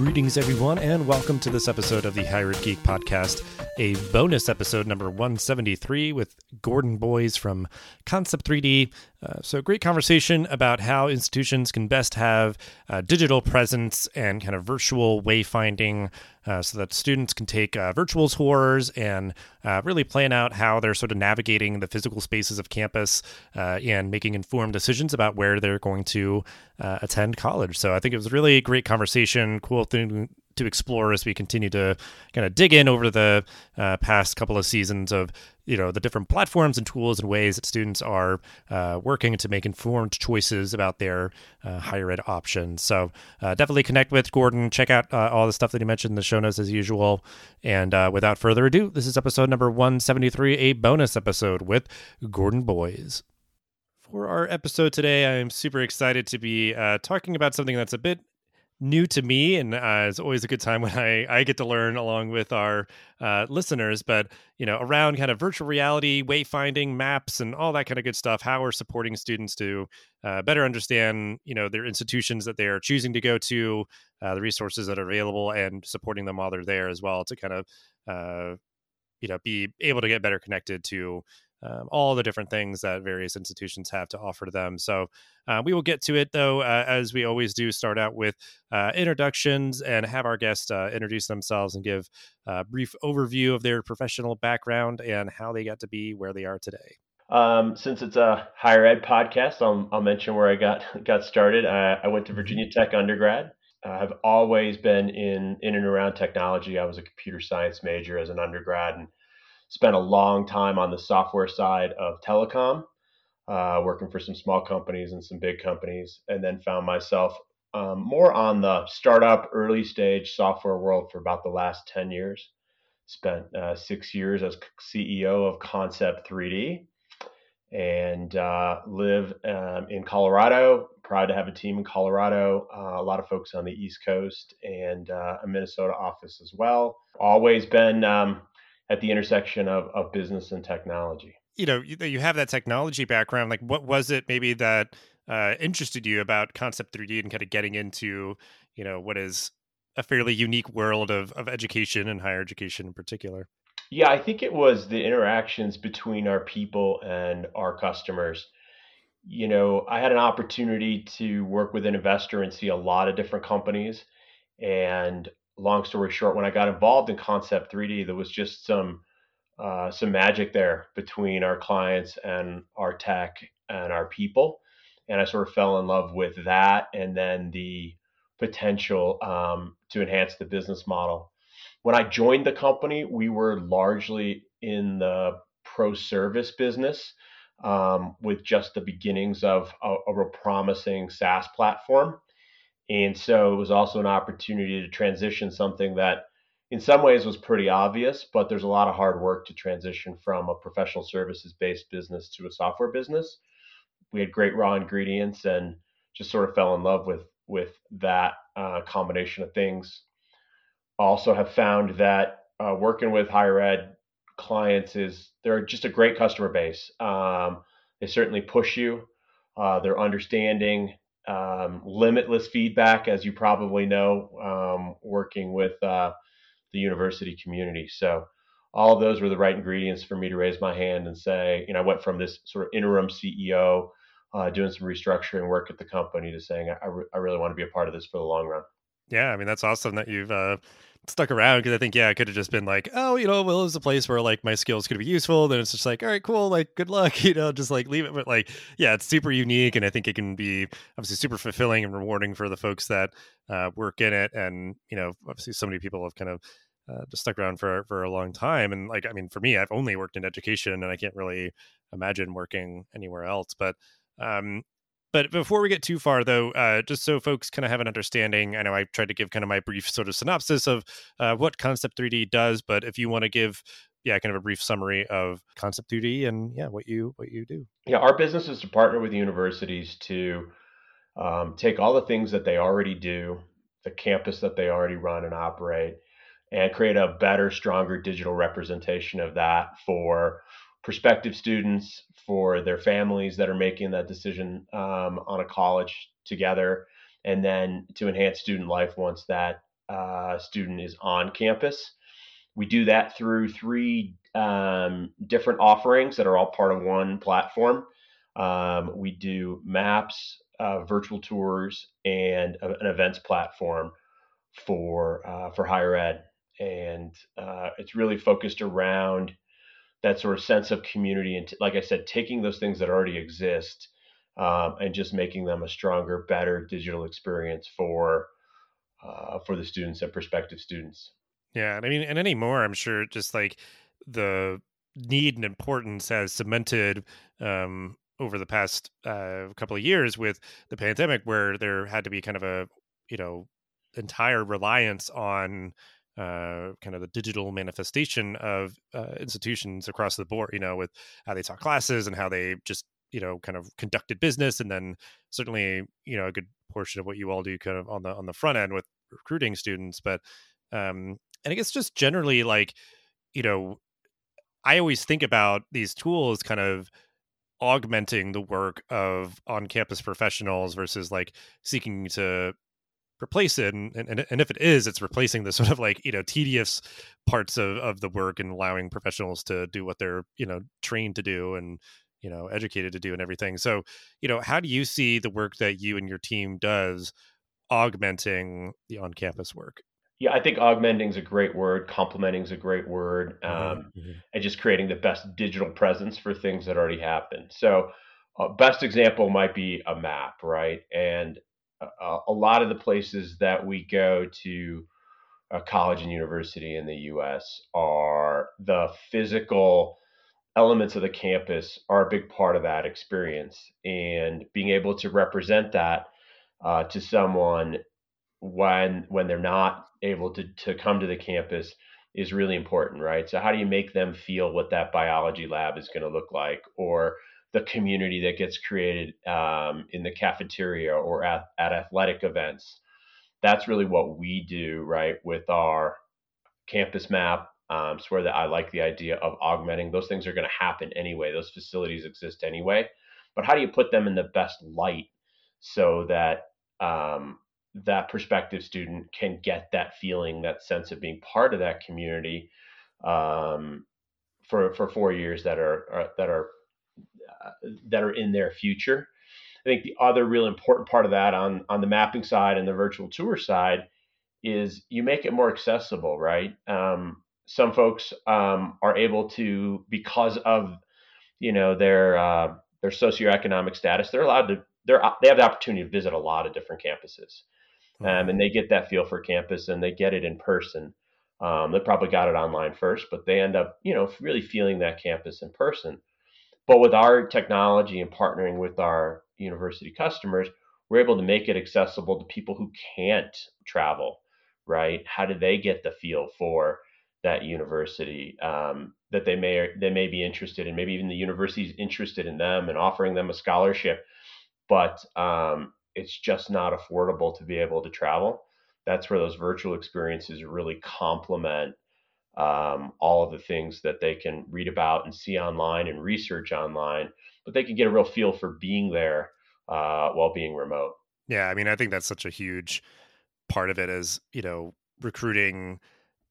Greetings, everyone, and welcome to this episode of the Higher Ed Geek Podcast, a bonus episode number 173 with Gordon Boyes from Concept 3D. Uh, so, great conversation about how institutions can best have uh, digital presence and kind of virtual wayfinding uh, so that students can take uh, virtual tours and uh, really plan out how they're sort of navigating the physical spaces of campus uh, and making informed decisions about where they're going to attend college. So, I think it was a really great conversation, cool thing to explore as we continue to kind of dig in over the uh, past couple of seasons of you know the different platforms and tools and ways that students are uh, working to make informed choices about their uh, higher ed options. So uh, definitely connect with Gordon. Check out uh, all the stuff that he mentioned in the show notes as usual. And uh, without further ado, this is episode number 173, a bonus episode with Gordon Boyes. For our episode today, I'm super excited to be uh, talking about something that's a bit new to me and uh, it's always a good time when I, I get to learn along with our uh, listeners but you know around kind of virtual reality wayfinding maps and all that kind of good stuff how we're supporting students to uh, better understand you know their institutions that they are choosing to go to uh, the resources that are available and supporting them while they're there as well to kind of uh, you know be able to get better connected to um, all the different things that various institutions have to offer to them. So uh, we will get to it though, uh, as we always do. Start out with uh, introductions and have our guests uh, introduce themselves and give a brief overview of their professional background and how they got to be where they are today. Um, since it's a higher ed podcast, I'll, I'll mention where I got got started. I, I went to mm-hmm. Virginia Tech undergrad. I've always been in in and around technology. I was a computer science major as an undergrad and spent a long time on the software side of telecom, uh, working for some small companies and some big companies, and then found myself um, more on the startup, early stage software world for about the last 10 years. Spent uh, six years as CEO of Concept 3D and uh, live um, in Colorado. Proud to have a team in Colorado, uh, a lot of folks on the East Coast, and uh, a Minnesota office as well. Always been um, at the intersection of, of business and technology. You know, you, you have that technology background. Like, what was it maybe that uh, interested you about Concept 3D and kind of getting into, you know, what is a fairly unique world of, of education and higher education in particular? Yeah, I think it was the interactions between our people and our customers. You know, I had an opportunity to work with an investor and see a lot of different companies. And long story short, when I got involved in Concept 3D, there was just some uh, some magic there between our clients and our tech and our people, and I sort of fell in love with that, and then the potential um, to enhance the business model. When I joined the company, we were largely in the pro service business. Um, with just the beginnings of, of a promising SaaS platform. And so it was also an opportunity to transition something that in some ways was pretty obvious, but there's a lot of hard work to transition from a professional services based business to a software business. We had great raw ingredients and just sort of fell in love with with that uh, combination of things. Also, have found that uh, working with higher ed clients is they're just a great customer base. Um, they certainly push you. Uh, they're understanding um, limitless feedback, as you probably know, um, working with uh, the university community. So all of those were the right ingredients for me to raise my hand and say, you know, I went from this sort of interim CEO uh, doing some restructuring work at the company to saying, I, re- I really want to be a part of this for the long run. Yeah, I mean that's awesome that you've uh, stuck around because I think yeah, it could have just been like, oh, you know, well, it's a place where like my skills could be useful. Then it's just like, all right, cool, like good luck, you know, just like leave it. But like, yeah, it's super unique, and I think it can be obviously super fulfilling and rewarding for the folks that uh, work in it. And you know, obviously, so many people have kind of uh, just stuck around for for a long time. And like, I mean, for me, I've only worked in education, and I can't really imagine working anywhere else. But um, but before we get too far, though, uh, just so folks kind of have an understanding, I know I tried to give kind of my brief sort of synopsis of uh, what Concept 3D does, but if you want to give, yeah, kind of a brief summary of Concept 3D and yeah, what you what you do. Yeah, our business is to partner with universities to um, take all the things that they already do, the campus that they already run and operate, and create a better, stronger digital representation of that for prospective students, for their families that are making that decision um, on a college together, and then to enhance student life once that uh, student is on campus. We do that through three um, different offerings that are all part of one platform. Um, we do maps, uh, virtual tours, and a, an events platform for uh, for higher ed, and uh, it's really focused around that sort of sense of community and, t- like I said, taking those things that already exist um, and just making them a stronger, better digital experience for uh, for the students and prospective students. Yeah, and I mean, and anymore, I'm sure just like the need and importance has cemented um, over the past uh, couple of years with the pandemic, where there had to be kind of a you know entire reliance on uh, kind of the digital manifestation of uh, institutions across the board. You know, with how they taught classes and how they just you know kind of conducted business, and then certainly you know a good portion of what you all do kind of on the on the front end with recruiting students, but um, and I guess just generally like you know I always think about these tools kind of augmenting the work of on-campus professionals versus like seeking to replace it and, and and if it is it's replacing the sort of like you know tedious parts of of the work and allowing professionals to do what they're you know trained to do and you know educated to do and everything so you know how do you see the work that you and your team does augmenting the on-campus work yeah, I think augmenting is a great word. Complementing is a great word. Um, mm-hmm. And just creating the best digital presence for things that already happen. So, uh, best example might be a map, right? And uh, a lot of the places that we go to uh, college and university in the US are the physical elements of the campus are a big part of that experience. And being able to represent that uh, to someone when when they're not able to to come to the campus is really important, right? So how do you make them feel what that biology lab is going to look like, or the community that gets created um, in the cafeteria or at, at athletic events? That's really what we do, right, with our campus map. Um, it's where the, I like the idea of augmenting. Those things are going to happen anyway. Those facilities exist anyway. But how do you put them in the best light so that um, that prospective student can get that feeling, that sense of being part of that community um, for for four years that are, are that are uh, that are in their future. I think the other real important part of that on on the mapping side and the virtual tour side is you make it more accessible, right? Um, some folks um, are able to because of you know their uh, their socioeconomic status, they're allowed to they're they have the opportunity to visit a lot of different campuses um, and they get that feel for campus and they get it in person. Um, they probably got it online first, but they end up, you know, really feeling that campus in person. But with our technology and partnering with our university customers, we're able to make it accessible to people who can't travel, right? How do they get the feel for that university um, that they may they may be interested in? Maybe even the university is interested in them and offering them a scholarship, but um, it's just not affordable to be able to travel. That's where those virtual experiences really complement um, all of the things that they can read about and see online and research online, but they can get a real feel for being there uh, while being remote. Yeah, I mean, I think that's such a huge part of it is you know recruiting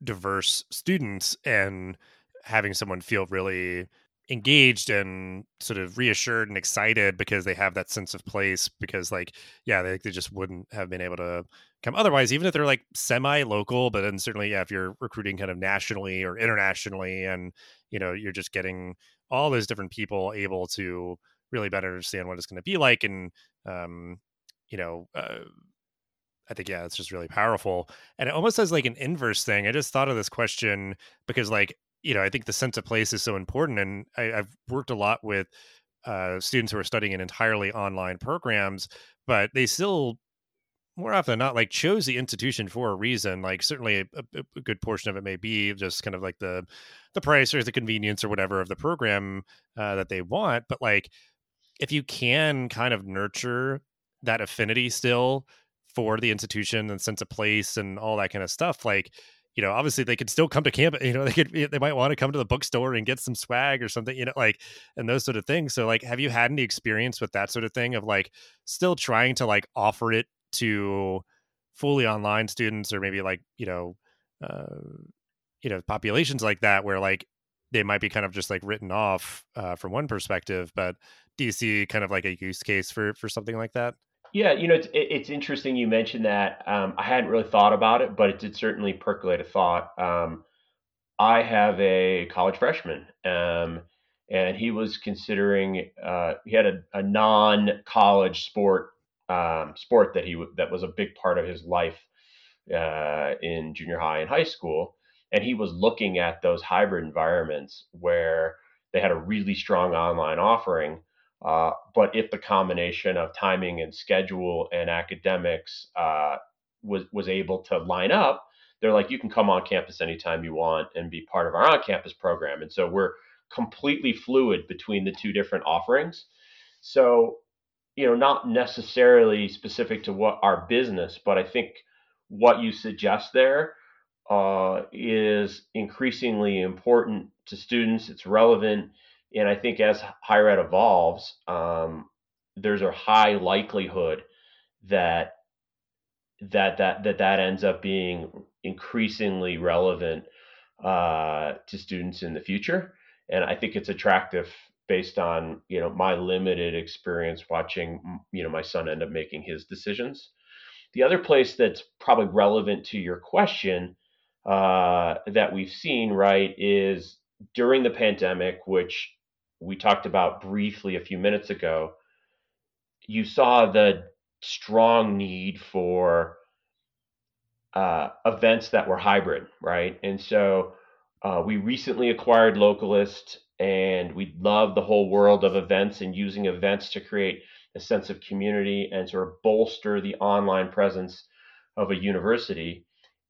diverse students and having someone feel really engaged and sort of reassured and excited because they have that sense of place because like yeah they, they just wouldn't have been able to come otherwise even if they're like semi local but then certainly yeah if you're recruiting kind of nationally or internationally and you know you're just getting all those different people able to really better understand what it's going to be like and um you know uh, I think yeah, it's just really powerful, and it almost has like an inverse thing. I just thought of this question because like you know, I think the sense of place is so important. And I, have worked a lot with uh, students who are studying in entirely online programs, but they still more often than not like chose the institution for a reason like certainly a, a, good portion of it may be just kind of like the the price or the convenience or whatever of the program uh, that they want but like if you can kind of nurture that affinity still for the institution and sense of place and all that kind of stuff like you know, obviously they could still come to camp. You know, they could they might want to come to the bookstore and get some swag or something. You know, like and those sort of things. So, like, have you had any experience with that sort of thing of like still trying to like offer it to fully online students or maybe like you know uh, you know populations like that where like they might be kind of just like written off uh, from one perspective but do you see kind of like a use case for for something like that yeah you know it's it's interesting you mentioned that um, i hadn't really thought about it but it did certainly percolate a thought um, i have a college freshman um, and he was considering uh, he had a, a non-college sport um, sport that he that was a big part of his life uh, in junior high and high school, and he was looking at those hybrid environments where they had a really strong online offering. Uh, but if the combination of timing and schedule and academics uh, was was able to line up, they're like, you can come on campus anytime you want and be part of our on-campus program. And so we're completely fluid between the two different offerings. So you know, not necessarily specific to what our business, but I think what you suggest there uh, is increasingly important to students. It's relevant, and I think as higher ed evolves, um, there's a high likelihood that that that that that ends up being increasingly relevant uh, to students in the future. And I think it's attractive based on you know my limited experience watching you know my son end up making his decisions. The other place that's probably relevant to your question uh, that we've seen right is during the pandemic, which we talked about briefly a few minutes ago. You saw the strong need for uh, events that were hybrid, right? And so uh, we recently acquired Localist and we love the whole world of events and using events to create a sense of community and sort of bolster the online presence of a university.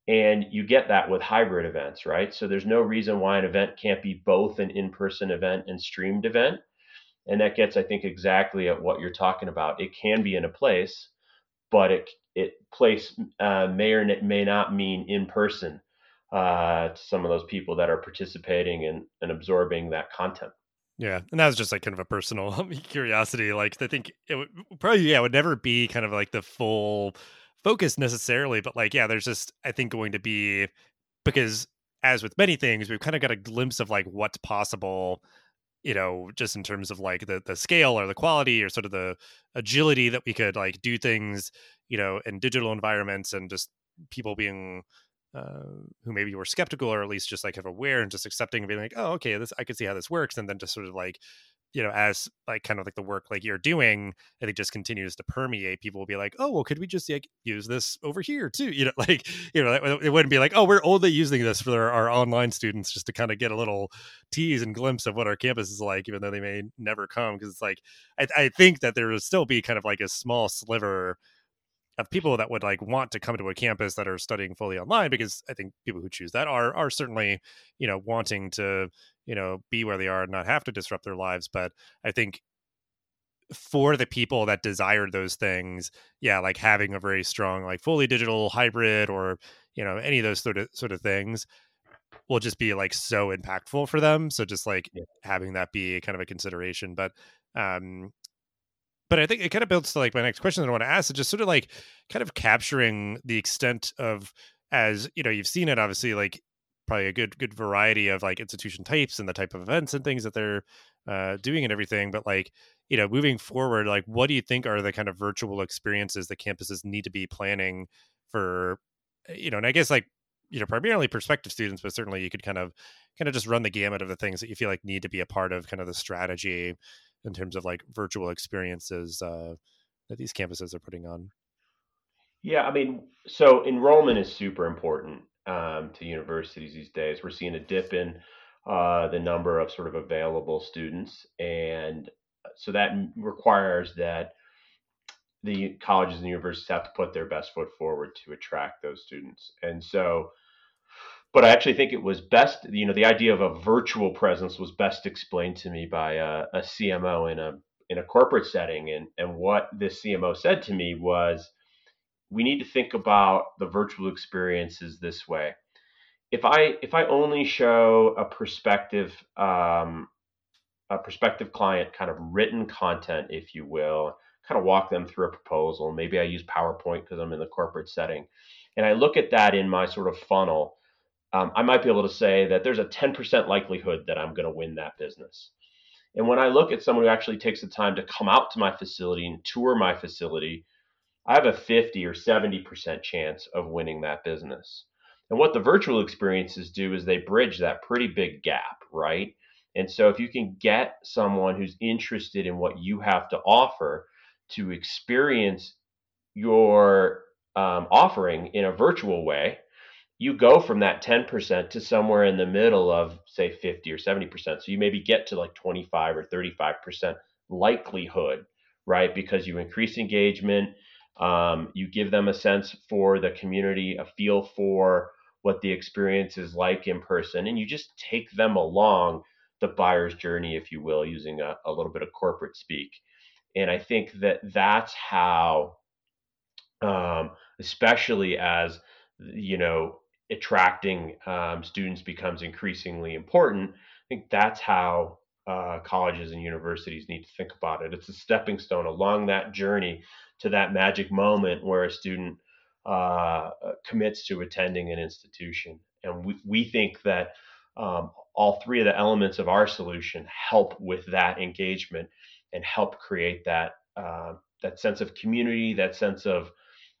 And you get that with hybrid events, right? So there's no reason why an event can't be both an in person event and streamed event. And that gets, I think, exactly at what you're talking about. It can be in a place, but it, it place uh, may or may not mean in person uh, to some of those people that are participating and, and absorbing that content. Yeah, and that was just like kind of a personal curiosity. Like I think it would probably yeah it would never be kind of like the full focus necessarily, but like yeah, there's just I think going to be because as with many things, we've kind of got a glimpse of like what's possible, you know, just in terms of like the the scale or the quality or sort of the agility that we could like do things, you know, in digital environments and just people being uh, who maybe were skeptical or at least just like have aware and just accepting and being like, oh, okay, this I could see how this works, and then just sort of like, you know, as like kind of like the work like you're doing, I think just continues to permeate. People will be like, oh, well, could we just like use this over here too? You know, like you know, it wouldn't be like, oh, we're only using this for our, online students just to kind of get a little tease and glimpse of what our campus is like, even though they may never come because it's like I, I think that there will still be kind of like a small sliver of people that would like want to come to a campus that are studying fully online because i think people who choose that are are certainly you know wanting to you know be where they are and not have to disrupt their lives but i think for the people that desired those things yeah like having a very strong like fully digital hybrid or you know any of those sort of sort of things will just be like so impactful for them so just like yeah. having that be kind of a consideration but um but I think it kind of builds to like my next question that I want to ask is just sort of like kind of capturing the extent of as you know you've seen it obviously like probably a good good variety of like institution types and the type of events and things that they're uh, doing and everything but like you know moving forward like what do you think are the kind of virtual experiences that campuses need to be planning for eh, you know and i guess like you know primarily prospective students but certainly you could kind of kind of just run the gamut of the things that you feel like need to be a part of kind of the strategy in terms of like virtual experiences uh, that these campuses are putting on? Yeah, I mean, so enrollment is super important um, to universities these days. We're seeing a dip in uh, the number of sort of available students, and so that requires that the colleges and universities have to put their best foot forward to attract those students. And so but I actually think it was best, you know, the idea of a virtual presence was best explained to me by a, a CMO in a in a corporate setting, and and what this CMO said to me was, we need to think about the virtual experiences this way. If I if I only show a prospective um, a prospective client kind of written content, if you will, kind of walk them through a proposal. Maybe I use PowerPoint because I'm in the corporate setting. And I look at that in my sort of funnel. Um, I might be able to say that there's a 10% likelihood that I'm going to win that business. And when I look at someone who actually takes the time to come out to my facility and tour my facility, I have a 50 or 70% chance of winning that business. And what the virtual experiences do is they bridge that pretty big gap, right? And so if you can get someone who's interested in what you have to offer to experience your um, offering in a virtual way, you go from that 10% to somewhere in the middle of say 50 or 70%. So you maybe get to like 25 or 35% likelihood, right? Because you increase engagement, um, you give them a sense for the community, a feel for what the experience is like in person, and you just take them along the buyer's journey, if you will, using a, a little bit of corporate speak. And I think that that's how, um, especially as you know, attracting um, students becomes increasingly important. I think that's how uh, colleges and universities need to think about it. It's a stepping stone along that journey to that magic moment where a student uh, commits to attending an institution. And we, we think that um, all three of the elements of our solution help with that engagement and help create that uh, that sense of community, that sense of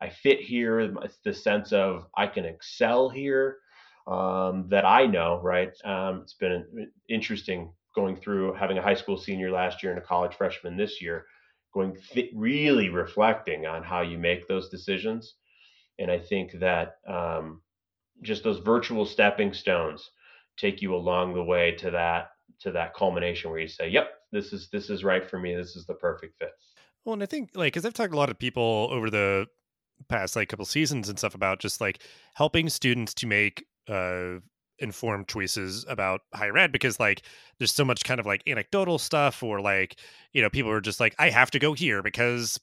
I fit here, the sense of I can excel here. Um, that I know, right? Um, it's been interesting going through having a high school senior last year and a college freshman this year, going th- really reflecting on how you make those decisions. And I think that um, just those virtual stepping stones take you along the way to that to that culmination where you say, "Yep, this is this is right for me. This is the perfect fit." Well, and I think like because I've talked to a lot of people over the past like couple seasons and stuff about just like helping students to make uh informed choices about higher ed because like there's so much kind of like anecdotal stuff or like you know people are just like i have to go here because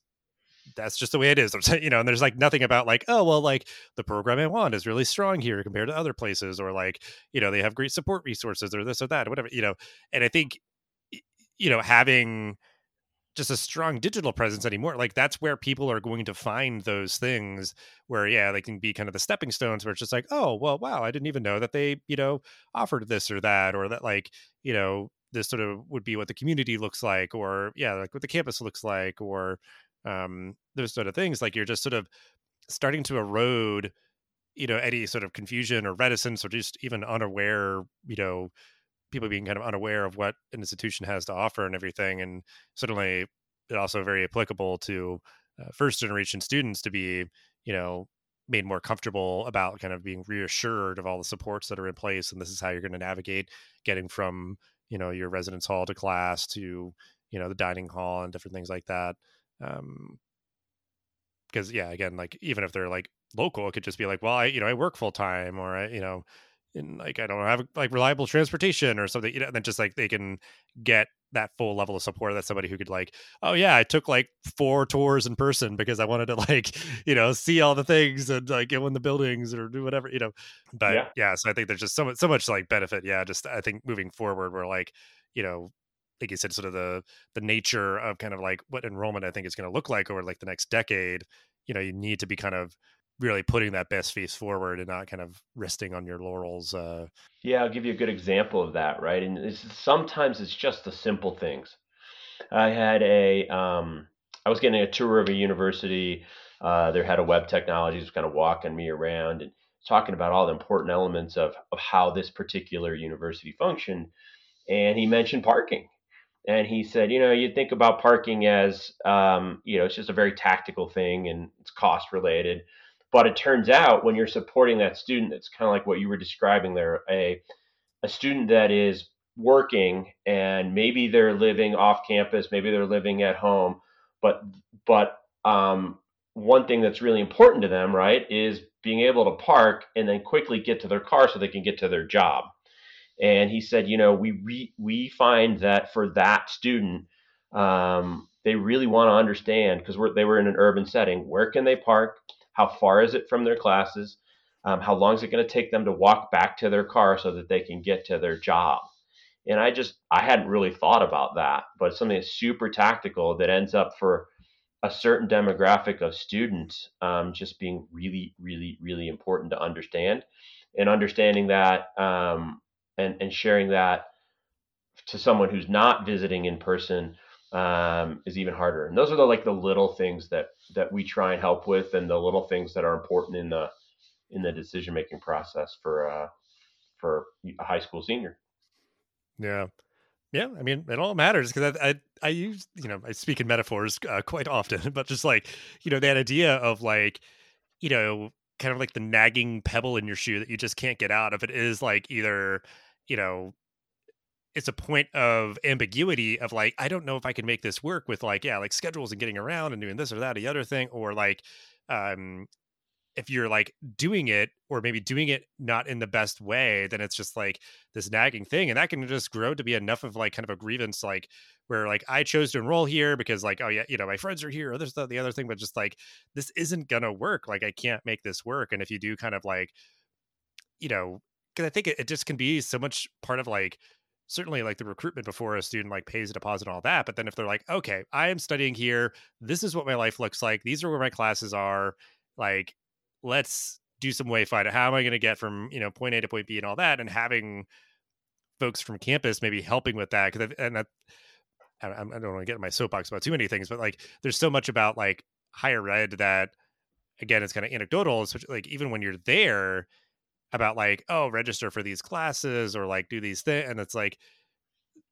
that's just the way it is. You know and there's like nothing about like oh well like the program i want is really strong here compared to other places or like you know they have great support resources or this or that or whatever you know and i think you know having just a strong digital presence anymore. Like that's where people are going to find those things where, yeah, they can be kind of the stepping stones where it's just like, oh, well, wow, I didn't even know that they, you know, offered this or that, or that like, you know, this sort of would be what the community looks like, or yeah, like what the campus looks like, or um, those sort of things. Like you're just sort of starting to erode, you know, any sort of confusion or reticence or just even unaware, you know, people being kind of unaware of what an institution has to offer and everything. And certainly, it also very applicable to uh, first generation students to be, you know, made more comfortable about kind of being reassured of all the supports that are in place, and this is how you're going to navigate getting from you know your residence hall to class to you know the dining hall and different things like that. Um, because yeah, again, like even if they're like local, it could just be like, well, I you know I work full time or I you know and like I don't have like reliable transportation or something, you know, and then just like they can get that full level of support that somebody who could like, oh yeah, I took like four tours in person because I wanted to like, you know, see all the things and like go in the buildings or do whatever, you know. But yeah, yeah so I think there's just so much so much like benefit. Yeah, just I think moving forward, we're like, you know, like you said, sort of the the nature of kind of like what enrollment I think is going to look like over like the next decade. You know, you need to be kind of really putting that best face forward and not kind of resting on your laurels. Uh, yeah, I'll give you a good example of that, right? And it's, sometimes it's just the simple things. I had a, um, I was getting a tour of a university. Uh, their head of web technologies was kind of walking me around and talking about all the important elements of, of how this particular university functioned. And he mentioned parking. And he said, you know, you think about parking as, um, you know, it's just a very tactical thing and it's cost related but it turns out when you're supporting that student, it's kind of like what you were describing there a, a student that is working and maybe they're living off campus, maybe they're living at home, but but um, one thing that's really important to them, right, is being able to park and then quickly get to their car so they can get to their job. And he said, you know, we re- we find that for that student, um, they really want to understand because they were in an urban setting. Where can they park? How far is it from their classes? Um, how long is it going to take them to walk back to their car so that they can get to their job? And I just I hadn't really thought about that, but something that's super tactical that ends up for a certain demographic of students um, just being really, really, really important to understand, and understanding that um, and and sharing that to someone who's not visiting in person um, is even harder. And those are the like the little things that that we try and help with, and the little things that are important in the in the decision making process for uh, for a high school senior. Yeah, yeah. I mean, it all matters because I, I I use you know I speak in metaphors uh, quite often, but just like you know that idea of like you know kind of like the nagging pebble in your shoe that you just can't get out. If it is like either you know it's a point of ambiguity of like i don't know if i can make this work with like yeah like schedules and getting around and doing this or that or the other thing or like um if you're like doing it or maybe doing it not in the best way then it's just like this nagging thing and that can just grow to be enough of like kind of a grievance like where like i chose to enroll here because like oh yeah you know my friends are here or the, the other thing but just like this isn't gonna work like i can't make this work and if you do kind of like you know because i think it, it just can be so much part of like certainly like the recruitment before a student like pays a deposit and all that but then if they're like okay i am studying here. This is what my life looks like. These are where my classes are. Like let's do some wayfinding how am i going to get from you know point a to point b and all that? And having folks from campus maybe helping with that because and that I, I don't want to get in my soapbox about too many things but like there's so much about like higher ed that again it's kind of anecdotal so like even when you're there about like oh register for these classes or like do these things and it's like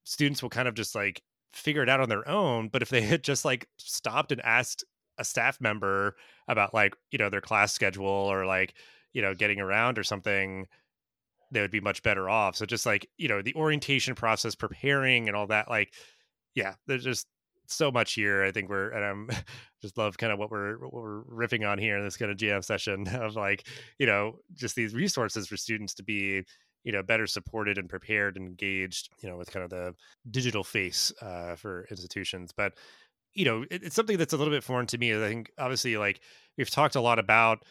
students will kind of just like figure it out on their own but if they had just like stopped and asked a staff member about like you know their class schedule or like you know getting around or something they would be much better off. So just like you know the orientation process preparing and all that like yeah there's just so much here. I think we're and I'm just love kind of what we're what we're riffing on here in this kind of GM session of like you know just these resources for students to be you know better supported and prepared and engaged you know with kind of the digital face uh, for institutions but you know it, it's something that's a little bit foreign to me i think obviously like we've talked a lot about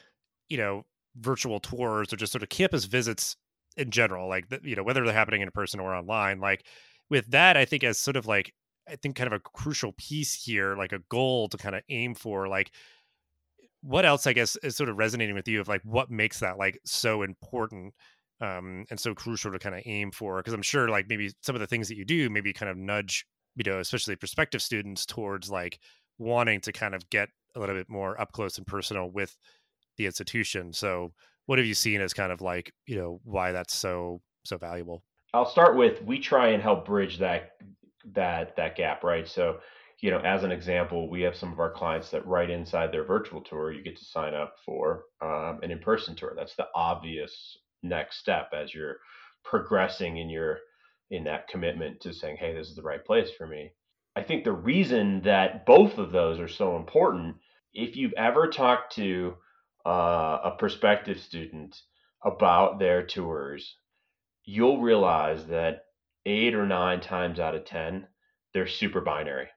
you know virtual tours or just sort of campus visits in general like you know whether they're happening in person or online like with that i think as sort of like I think kind of a crucial piece here, like a goal to kind of aim for, like what else I guess is sort of resonating with you of like what makes that like so important um and so crucial to kind of aim for? Because I'm sure like maybe some of the things that you do maybe kind of nudge you know especially prospective students towards like wanting to kind of get a little bit more up close and personal with the institution. So what have you seen as kind of like you know why that's so so valuable? I'll start with we try and help bridge that that that gap, right? So, you know, as an example, we have some of our clients that right inside their virtual tour, you get to sign up for um, an in-person tour. That's the obvious next step as you're progressing in your in that commitment to saying, "Hey, this is the right place for me." I think the reason that both of those are so important, if you've ever talked to uh, a prospective student about their tours, you'll realize that eight or nine times out of 10, they're super binary.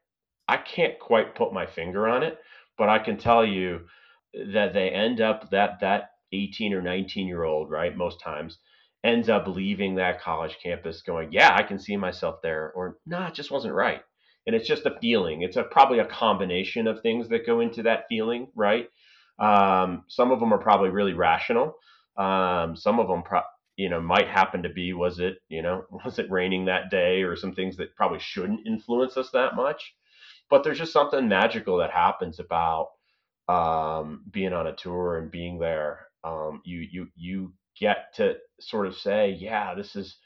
I can't quite put my finger on it, but I can tell you that they end up that that 18 or 19 year old, right, most times ends up leaving that college campus going, yeah, I can see myself there, or no, nah, it just wasn't right. And it's just a feeling. It's a probably a combination of things that go into that feeling, right? Um, some of them are probably really rational. Um, some of them pro- you know might happen to be was it you know was it raining that day or some things that probably shouldn't influence us that much? But there's just something magical that happens about um, being on a tour and being there. Um, you you you get to sort of say yeah this is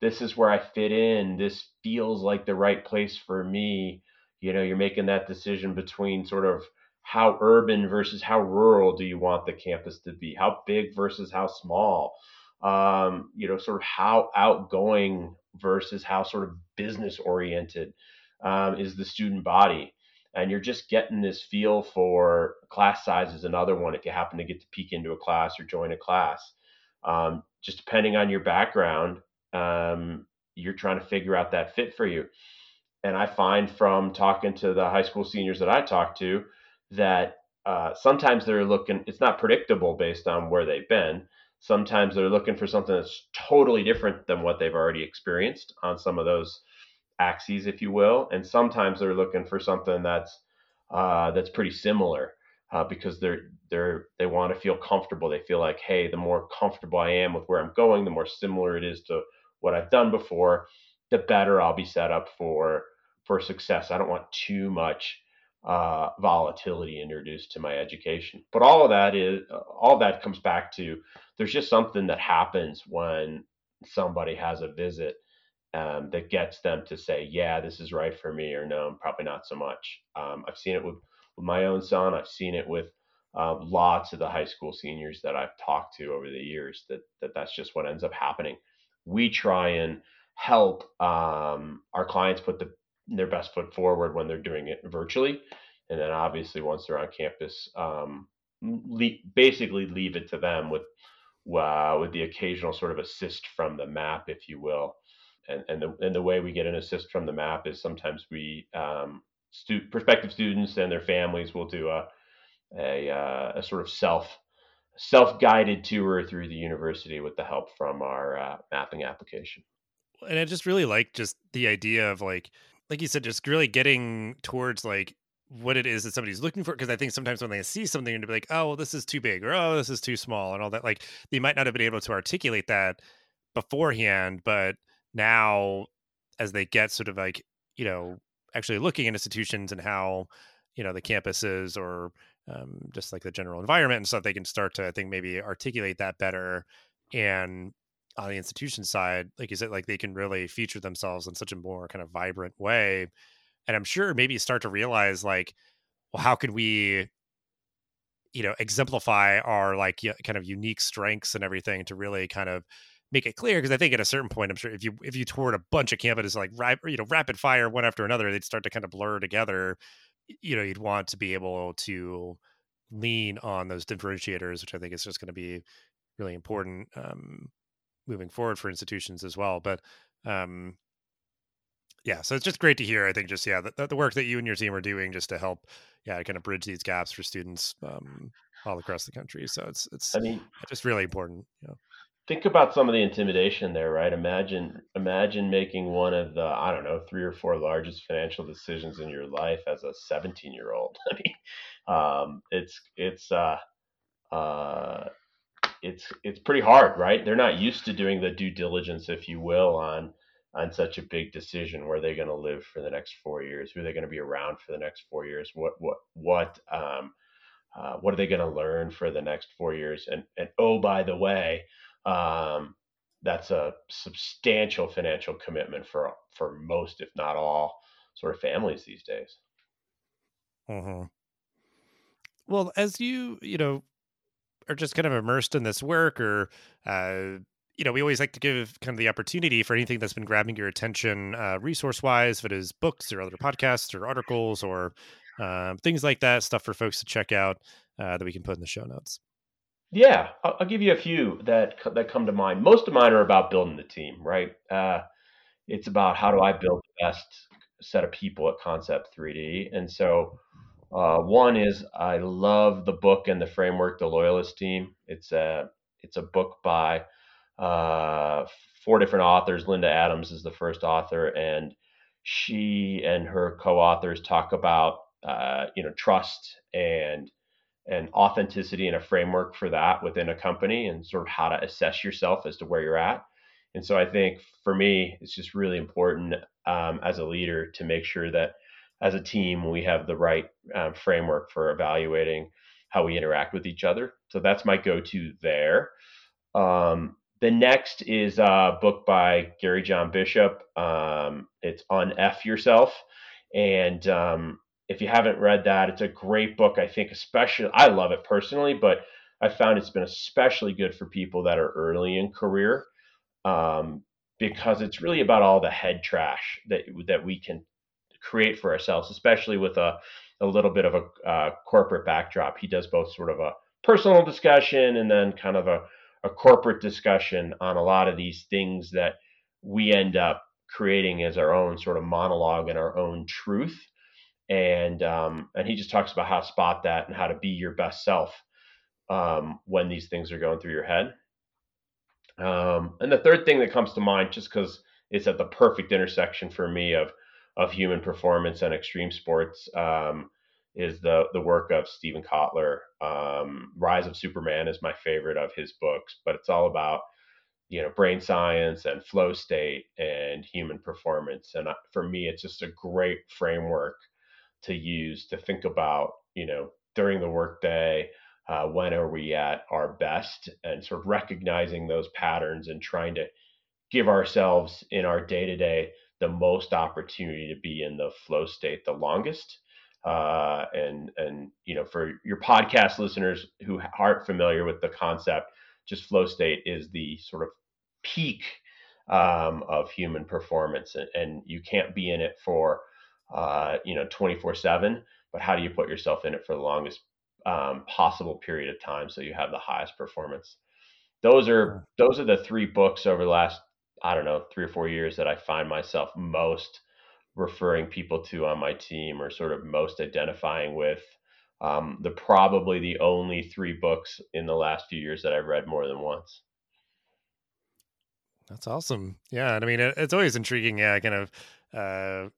this is where i fit in. This feels like the right place for me. You know you're making that decision between sort of how urban versus how rural do you want the campus to be? How big versus how small um, you know, sort of how outgoing versus how sort of business oriented um, is the student body. And you're just getting this feel for class size is another one if you happen to get to peek into a class or join a class. Um, just depending on your background, um, you're trying to figure out that fit for you. And I find from talking to the high school seniors that I talk to that uh, sometimes they're looking, it's not predictable based on where they've been. Sometimes they're looking for something that's totally different than what they've already experienced on some of those axes, if you will. And sometimes they're looking for something that's uh, that's pretty similar uh, because they're they're they want to feel comfortable. They feel like, hey, the more comfortable I am with where I'm going, the more similar it is to what I've done before, the better I'll be set up for for success. I don't want too much uh, volatility introduced to my education. But all of that is all that comes back to there's just something that happens when somebody has a visit um, that gets them to say, yeah, this is right for me, or no, probably not so much. Um, I've seen it with, with my own son. I've seen it with uh, lots of the high school seniors that I've talked to over the years. That that that's just what ends up happening. We try and help um, our clients put the, their best foot forward when they're doing it virtually, and then obviously once they're on campus, um, le- basically leave it to them with uh, with the occasional sort of assist from the map, if you will and and the and the way we get an assist from the map is sometimes we um, stu- prospective students and their families will do a a, uh, a sort of self self guided tour through the university with the help from our uh, mapping application. And I just really like just the idea of like like you said, just really getting towards like what it is that somebody's looking for because i think sometimes when they see something and be like oh well this is too big or oh this is too small and all that like they might not have been able to articulate that beforehand but now as they get sort of like you know actually looking at institutions and how you know the campuses or um, just like the general environment and stuff they can start to i think maybe articulate that better and on the institution side like you said like they can really feature themselves in such a more kind of vibrant way and i'm sure maybe start to realize like well how could we you know exemplify our like kind of unique strengths and everything to really kind of make it clear because I think at a certain point, I'm sure if you if you toured a bunch of campuses like you know rapid fire one after another, they'd start to kind of blur together. You know, you'd want to be able to lean on those differentiators, which I think is just going to be really important um, moving forward for institutions as well. But um, yeah, so it's just great to hear. I think just yeah, the, the work that you and your team are doing just to help, yeah, kind of bridge these gaps for students um, all across the country. So it's it's I mean, just really important. You know think about some of the intimidation there, right? Imagine imagine making one of the I don't know three or four largest financial decisions in your life as a 17 year old. I mean, um, it's it's uh, uh, it's it's pretty hard, right? They're not used to doing the due diligence, if you will, on on such a big decision. Where they're going to live for the next four years? Who are they going to be around for the next four years? What what what um, uh, what are they going to learn for the next four years? And and oh, by the way, um, that's a substantial financial commitment for for most, if not all, sort of families these days. Mm-hmm. Well, as you you know are just kind of immersed in this work, or uh, you know, we always like to give kind of the opportunity for anything that's been grabbing your attention, uh, resource wise, if it is books or other podcasts or articles or um, things like that, stuff for folks to check out uh, that we can put in the show notes. Yeah, I'll, I'll, give you a few that that come to mind. Most of mine are about building the team, right? Uh, it's about how do I build the best set of people at Concept 3D, and so uh, one is I love the book and the framework, The Loyalist Team. It's a it's a book by uh, four different authors. Linda Adams is the first author, and she and her co-authors talk about uh, you know trust and and authenticity and a framework for that within a company and sort of how to assess yourself as to where you're at. And so I think for me, it's just really important um, as a leader to make sure that as a team, we have the right um, framework for evaluating how we interact with each other. So that's my go to there. Um, the next is a book by Gary John Bishop. Um, it's on F Yourself. And um, if you haven't read that, it's a great book. I think, especially, I love it personally, but I found it's been especially good for people that are early in career um, because it's really about all the head trash that that we can create for ourselves, especially with a a little bit of a uh, corporate backdrop. He does both sort of a personal discussion and then kind of a, a corporate discussion on a lot of these things that we end up creating as our own sort of monologue and our own truth and um, and he just talks about how to spot that and how to be your best self um, when these things are going through your head. Um, and the third thing that comes to mind, just because it's at the perfect intersection for me of of human performance and extreme sports, um, is the the work of Steven Kotler. Um, Rise of Superman is my favorite of his books, but it's all about you know brain science and flow state and human performance. And for me, it's just a great framework to use to think about you know during the workday. Uh, when are we at our best and sort of recognizing those patterns and trying to give ourselves in our day to day the most opportunity to be in the flow state the longest. Uh, and and you know, for your podcast listeners who aren't familiar with the concept, just flow state is the sort of peak um, of human performance, and, and, you can't be in it for uh, you know 24 seven. But how do you put yourself in it for the longest um, possible period of time so you have the highest performance? Those are those are the three books over the last I don't know, three or four years that I find myself most referring people to on my team or sort of most identifying with. Um, the probably the only three books in the last few years that I've read more than once. That's awesome. Yeah. And I mean, it, it's always intriguing. Yeah. Kind of, uh,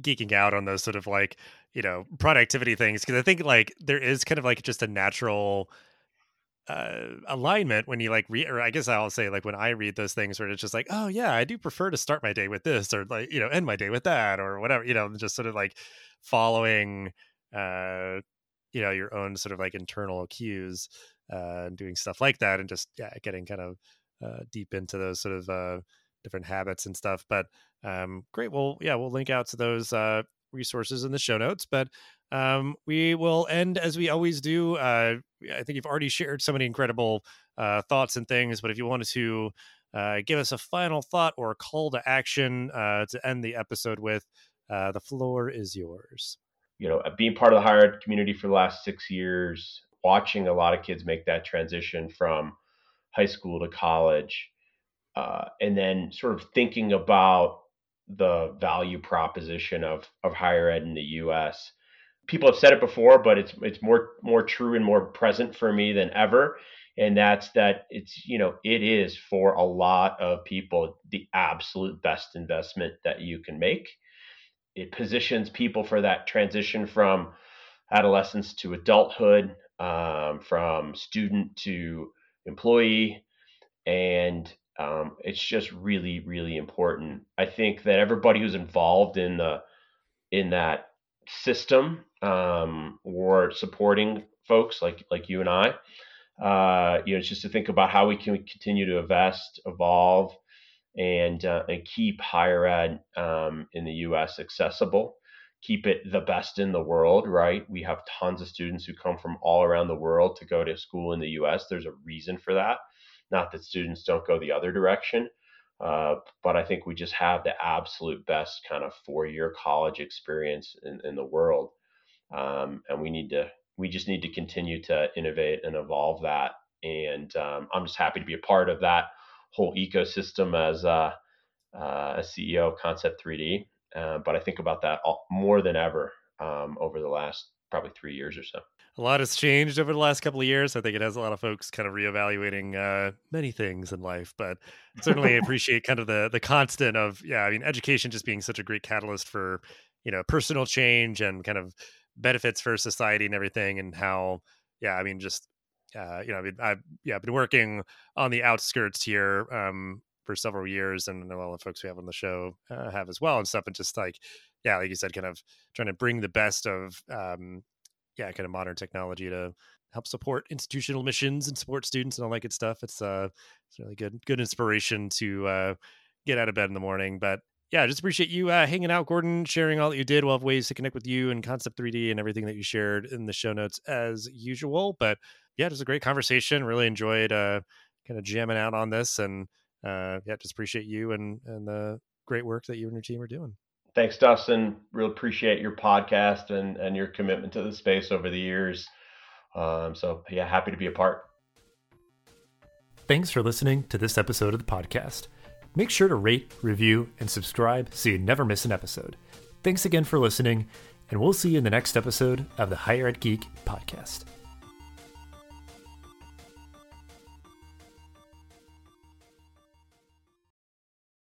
geeking out on those sort of like, you know, productivity things. Cause I think like there is kind of like just a natural, uh, alignment when you like read, or I guess I'll say like when I read those things where it's just like, oh yeah, I do prefer to start my day with this, or like you know end my day with that, or whatever, you know, just sort of like following, uh, you know, your own sort of like internal cues, uh, and doing stuff like that, and just yeah, getting kind of uh, deep into those sort of uh, different habits and stuff. But um, great, well, yeah, we'll link out to those uh, resources in the show notes, but um, we will end as we always do. Uh, I think you've already shared so many incredible uh, thoughts and things, but if you wanted to uh, give us a final thought or a call to action uh, to end the episode with, uh, the floor is yours. You know, being part of the higher ed community for the last six years, watching a lot of kids make that transition from high school to college, uh, and then sort of thinking about the value proposition of of higher ed in the U.S people have said it before, but it's it's more more true and more present for me than ever. And that's that it's you know it is for a lot of people the absolute best investment that you can make. It positions people for that transition from adolescence to adulthood, um, from student to employee, and um, it's just really really important. I think that everybody who's involved in the in that system um, or supporting folks like like you and I. Uh, you know, it's just to think about how we can continue to invest, evolve, and uh, and keep higher ed um, in the U.S. accessible. Keep it the best in the world, right? We have tons of students who come from all around the world to go to school in the U.S. There's a reason for that. Not that students don't go the other direction, uh, but I think we just have the absolute best kind of four year college experience in, in the world. Um, and we need to, we just need to continue to innovate and evolve that. And um, I'm just happy to be a part of that whole ecosystem as uh, uh, a CEO of Concept 3D. Uh, but I think about that all, more than ever um, over the last probably three years or so a lot has changed over the last couple of years. I think it has a lot of folks kind of reevaluating uh, many things in life, but certainly appreciate kind of the the constant of yeah. I mean, education just being such a great catalyst for you know personal change and kind of benefits for society and everything, and how yeah. I mean, just uh, you know, I mean, I've yeah been working on the outskirts here um, for several years, and a lot of folks we have on the show uh, have as well and stuff, and just like yeah, like you said, kind of trying to bring the best of um, yeah, kind of modern technology to help support institutional missions and support students and all that good stuff. It's uh, it's really good, good inspiration to uh, get out of bed in the morning. But yeah, just appreciate you uh, hanging out, Gordon, sharing all that you did. We'll have ways to connect with you and Concept 3D and everything that you shared in the show notes as usual. But yeah, it was a great conversation. Really enjoyed uh, kind of jamming out on this, and uh, yeah, just appreciate you and and the great work that you and your team are doing. Thanks, Dustin. Real appreciate your podcast and, and your commitment to the space over the years. Um, so, yeah, happy to be a part. Thanks for listening to this episode of the podcast. Make sure to rate, review, and subscribe so you never miss an episode. Thanks again for listening, and we'll see you in the next episode of the Higher Ed Geek podcast.